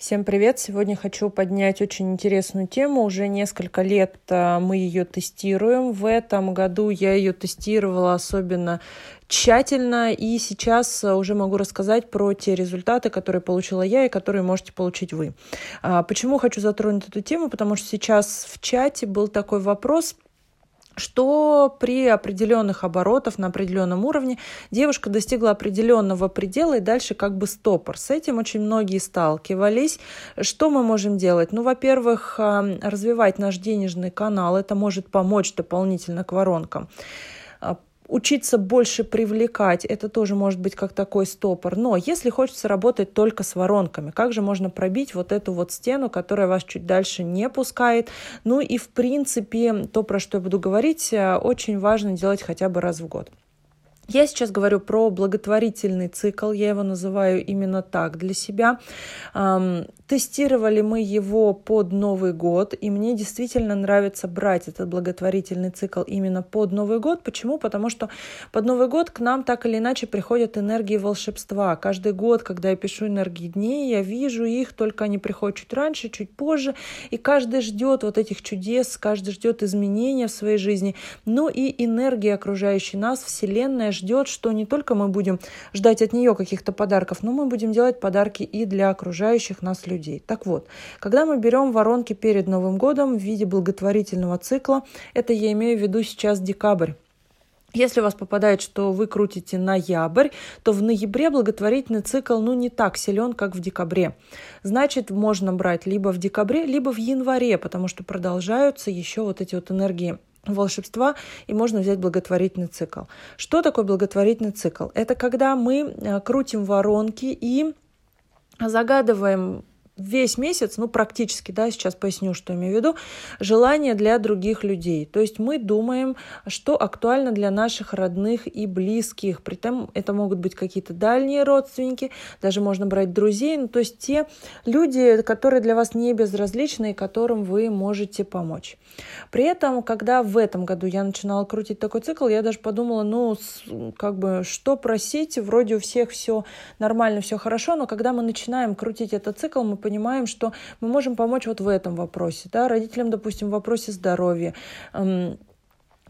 Всем привет! Сегодня хочу поднять очень интересную тему. Уже несколько лет а, мы ее тестируем. В этом году я ее тестировала особенно тщательно, и сейчас а, уже могу рассказать про те результаты, которые получила я и которые можете получить вы. А, почему хочу затронуть эту тему? Потому что сейчас в чате был такой вопрос – что при определенных оборотах на определенном уровне девушка достигла определенного предела и дальше как бы стопор. С этим очень многие сталкивались. Что мы можем делать? Ну, во-первых, развивать наш денежный канал. Это может помочь дополнительно к воронкам учиться больше привлекать, это тоже может быть как такой стопор. Но если хочется работать только с воронками, как же можно пробить вот эту вот стену, которая вас чуть дальше не пускает? Ну и в принципе, то, про что я буду говорить, э, очень важно делать хотя бы раз в год. Я сейчас говорю про благотворительный цикл, я его называю именно так для себя. Тестировали мы его под Новый год, и мне действительно нравится брать этот благотворительный цикл именно под Новый год. Почему? Потому что под Новый год к нам так или иначе приходят энергии волшебства. Каждый год, когда я пишу энергии дней, я вижу их, только они приходят чуть раньше, чуть позже, и каждый ждет вот этих чудес, каждый ждет изменения в своей жизни. Ну и энергия окружающей нас, Вселенная ждет, что не только мы будем ждать от нее каких-то подарков, но мы будем делать подарки и для окружающих нас людей. Так вот, когда мы берем воронки перед Новым годом в виде благотворительного цикла, это я имею в виду сейчас декабрь. Если у вас попадает, что вы крутите ноябрь, то в ноябре благотворительный цикл ну, не так силен, как в декабре. Значит, можно брать либо в декабре, либо в январе, потому что продолжаются еще вот эти вот энергии волшебства, и можно взять благотворительный цикл. Что такое благотворительный цикл? Это когда мы э, крутим воронки и загадываем весь месяц, ну практически, да, сейчас поясню, что имею в виду, желание для других людей. То есть мы думаем, что актуально для наших родных и близких. При этом это могут быть какие-то дальние родственники, даже можно брать друзей, ну, то есть те люди, которые для вас не безразличны и которым вы можете помочь. При этом, когда в этом году я начинала крутить такой цикл, я даже подумала, ну, как бы, что просить, вроде у всех все нормально, все хорошо, но когда мы начинаем крутить этот цикл, мы что мы можем помочь вот в этом вопросе, да, родителям, допустим, в вопросе здоровья,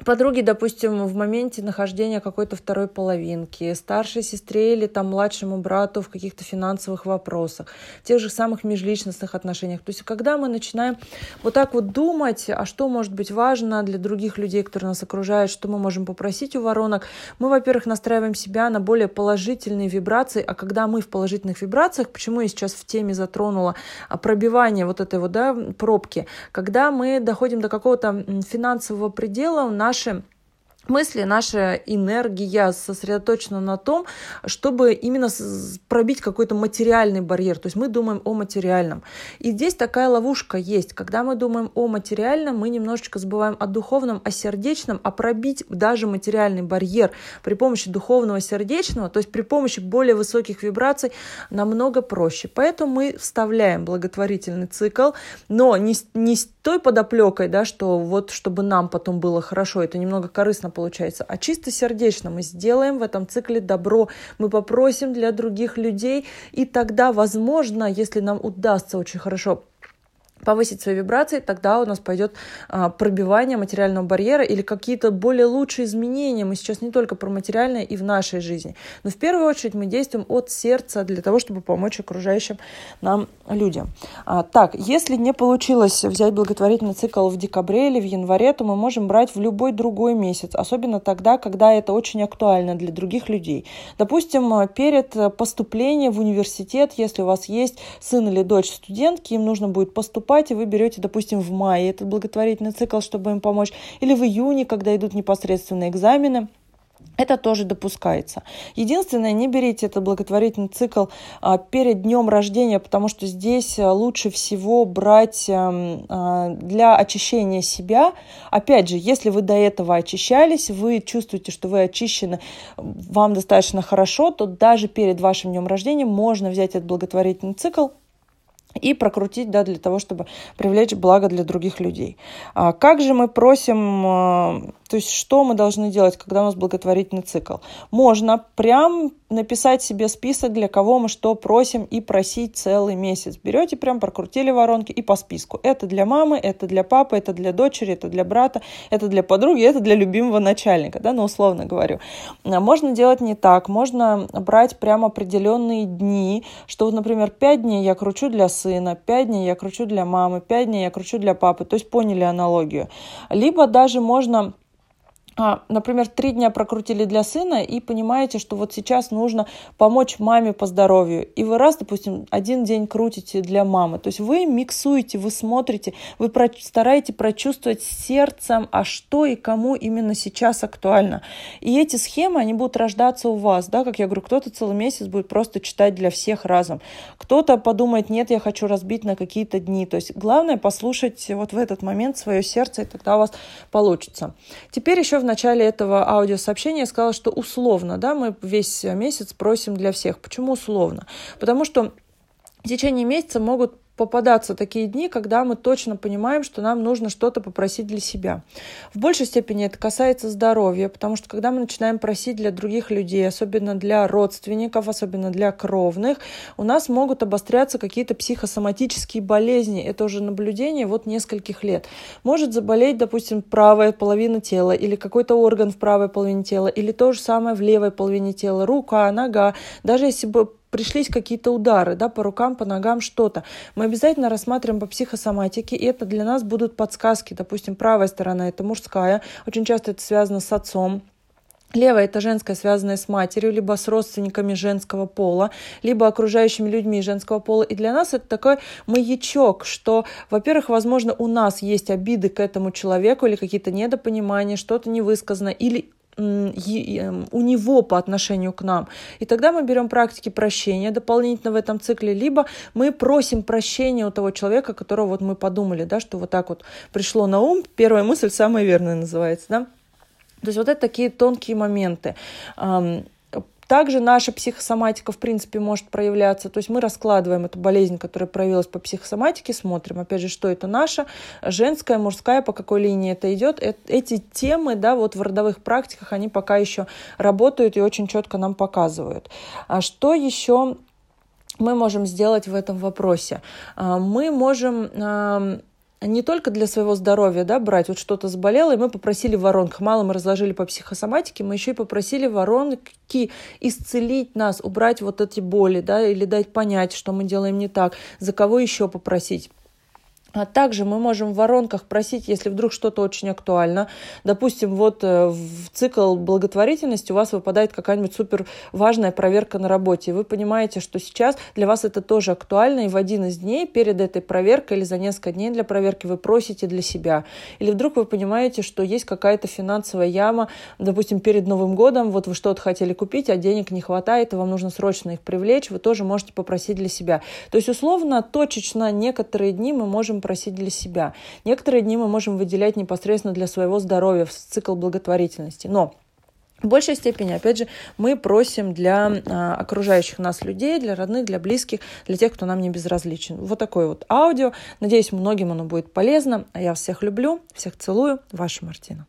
подруги, допустим, в моменте нахождения какой-то второй половинки, старшей сестре или там младшему брату в каких-то финансовых вопросах, тех же самых межличностных отношениях. То есть когда мы начинаем вот так вот думать, а что может быть важно для других людей, которые нас окружают, что мы можем попросить у воронок, мы, во-первых, настраиваем себя на более положительные вибрации, а когда мы в положительных вибрациях, почему я сейчас в теме затронула а, пробивание вот этой вот да, пробки, когда мы доходим до какого-то финансового предела, у нас наши мысли, наша энергия сосредоточена на том, чтобы именно пробить какой-то материальный барьер. То есть мы думаем о материальном. И здесь такая ловушка есть. Когда мы думаем о материальном, мы немножечко забываем о духовном, о сердечном, а пробить даже материальный барьер при помощи духовного сердечного, то есть при помощи более высоких вибраций, намного проще. Поэтому мы вставляем благотворительный цикл, но не, не с той подоплекой, да, что вот чтобы нам потом было хорошо, это немного корыстно получается, а чисто сердечно мы сделаем в этом цикле добро, мы попросим для других людей, и тогда, возможно, если нам удастся очень хорошо повысить свои вибрации, тогда у нас пойдет а, пробивание материального барьера или какие-то более лучшие изменения. Мы сейчас не только про материальное и в нашей жизни. Но в первую очередь мы действуем от сердца для того, чтобы помочь окружающим нам людям. А, так, если не получилось взять благотворительный цикл в декабре или в январе, то мы можем брать в любой другой месяц, особенно тогда, когда это очень актуально для других людей. Допустим, перед поступлением в университет, если у вас есть сын или дочь студентки, им нужно будет поступать покупаете, вы берете, допустим, в мае этот благотворительный цикл, чтобы им помочь, или в июне, когда идут непосредственно экзамены. Это тоже допускается. Единственное, не берите этот благотворительный цикл а, перед днем рождения, потому что здесь а, лучше всего брать а, а, для очищения себя. Опять же, если вы до этого очищались, вы чувствуете, что вы очищены, вам достаточно хорошо, то даже перед вашим днем рождения можно взять этот благотворительный цикл, и прокрутить, да, для того, чтобы привлечь благо для других людей. А как же мы просим а, То есть что мы должны делать, когда у нас благотворительный цикл? Можно прям написать себе список, для кого мы что просим, и просить целый месяц. Берете прям, прокрутили воронки и по списку. Это для мамы, это для папы, это для дочери, это для брата, это для подруги, это для любимого начальника, да, ну, условно говорю. А можно делать не так. Можно брать прям определенные дни, что, например, 5 дней я кручу для сына, 5 дней я кручу для мамы, 5 дней я кручу для папы. То есть поняли аналогию. Либо даже можно например, три дня прокрутили для сына и понимаете, что вот сейчас нужно помочь маме по здоровью. И вы раз, допустим, один день крутите для мамы. То есть вы миксуете, вы смотрите, вы стараетесь прочувствовать сердцем, а что и кому именно сейчас актуально. И эти схемы, они будут рождаться у вас. Да? Как я говорю, кто-то целый месяц будет просто читать для всех разом. Кто-то подумает, нет, я хочу разбить на какие-то дни. То есть главное послушать вот в этот момент свое сердце, и тогда у вас получится. Теперь еще в начале этого аудиосообщения я сказала, что условно, да, мы весь месяц просим для всех. Почему условно? Потому что в течение месяца могут попадаться такие дни, когда мы точно понимаем, что нам нужно что-то попросить для себя. В большей степени это касается здоровья, потому что когда мы начинаем просить для других людей, особенно для родственников, особенно для кровных, у нас могут обостряться какие-то психосоматические болезни. Это уже наблюдение вот нескольких лет. Может заболеть, допустим, правая половина тела или какой-то орган в правой половине тела, или то же самое в левой половине тела, рука, нога. Даже если бы пришлись какие-то удары, да, по рукам, по ногам, что-то. Мы обязательно рассматриваем по психосоматике, и это для нас будут подсказки. Допустим, правая сторона – это мужская, очень часто это связано с отцом, Левая – это женская, связанная с матерью, либо с родственниками женского пола, либо окружающими людьми женского пола. И для нас это такой маячок, что, во-первых, возможно, у нас есть обиды к этому человеку или какие-то недопонимания, что-то не высказано, или у него по отношению к нам. И тогда мы берем практики прощения дополнительно в этом цикле, либо мы просим прощения у того человека, которого вот мы подумали, да, что вот так вот пришло на ум. Первая мысль самая верная называется, да. То есть вот это такие тонкие моменты. Также наша психосоматика, в принципе, может проявляться. То есть мы раскладываем эту болезнь, которая проявилась по психосоматике, смотрим, опять же, что это наша, женская, мужская, по какой линии это идет. Эти темы, да, вот в родовых практиках, они пока еще работают и очень четко нам показывают. А что еще мы можем сделать в этом вопросе? А, мы можем не только для своего здоровья, да, брать, вот что-то заболело, и мы попросили воронок, мало мы разложили по психосоматике, мы еще и попросили воронки исцелить нас, убрать вот эти боли, да, или дать понять, что мы делаем не так, за кого еще попросить. А также мы можем в воронках просить, если вдруг что-то очень актуально. Допустим, вот э, в цикл благотворительности у вас выпадает какая-нибудь супер важная проверка на работе. Вы понимаете, что сейчас для вас это тоже актуально, и в один из дней перед этой проверкой или за несколько дней для проверки вы просите для себя. Или вдруг вы понимаете, что есть какая-то финансовая яма, допустим, перед Новым годом, вот вы что-то хотели купить, а денег не хватает, и вам нужно срочно их привлечь, вы тоже можете попросить для себя. То есть, условно, точечно некоторые дни мы просить для себя. Некоторые дни мы можем выделять непосредственно для своего здоровья в цикл благотворительности. Но в большей степени, опять же, мы просим для а, окружающих нас людей, для родных, для близких, для тех, кто нам не безразличен. Вот такое вот аудио. Надеюсь, многим оно будет полезно. А я всех люблю, всех целую. Ваша Мартина.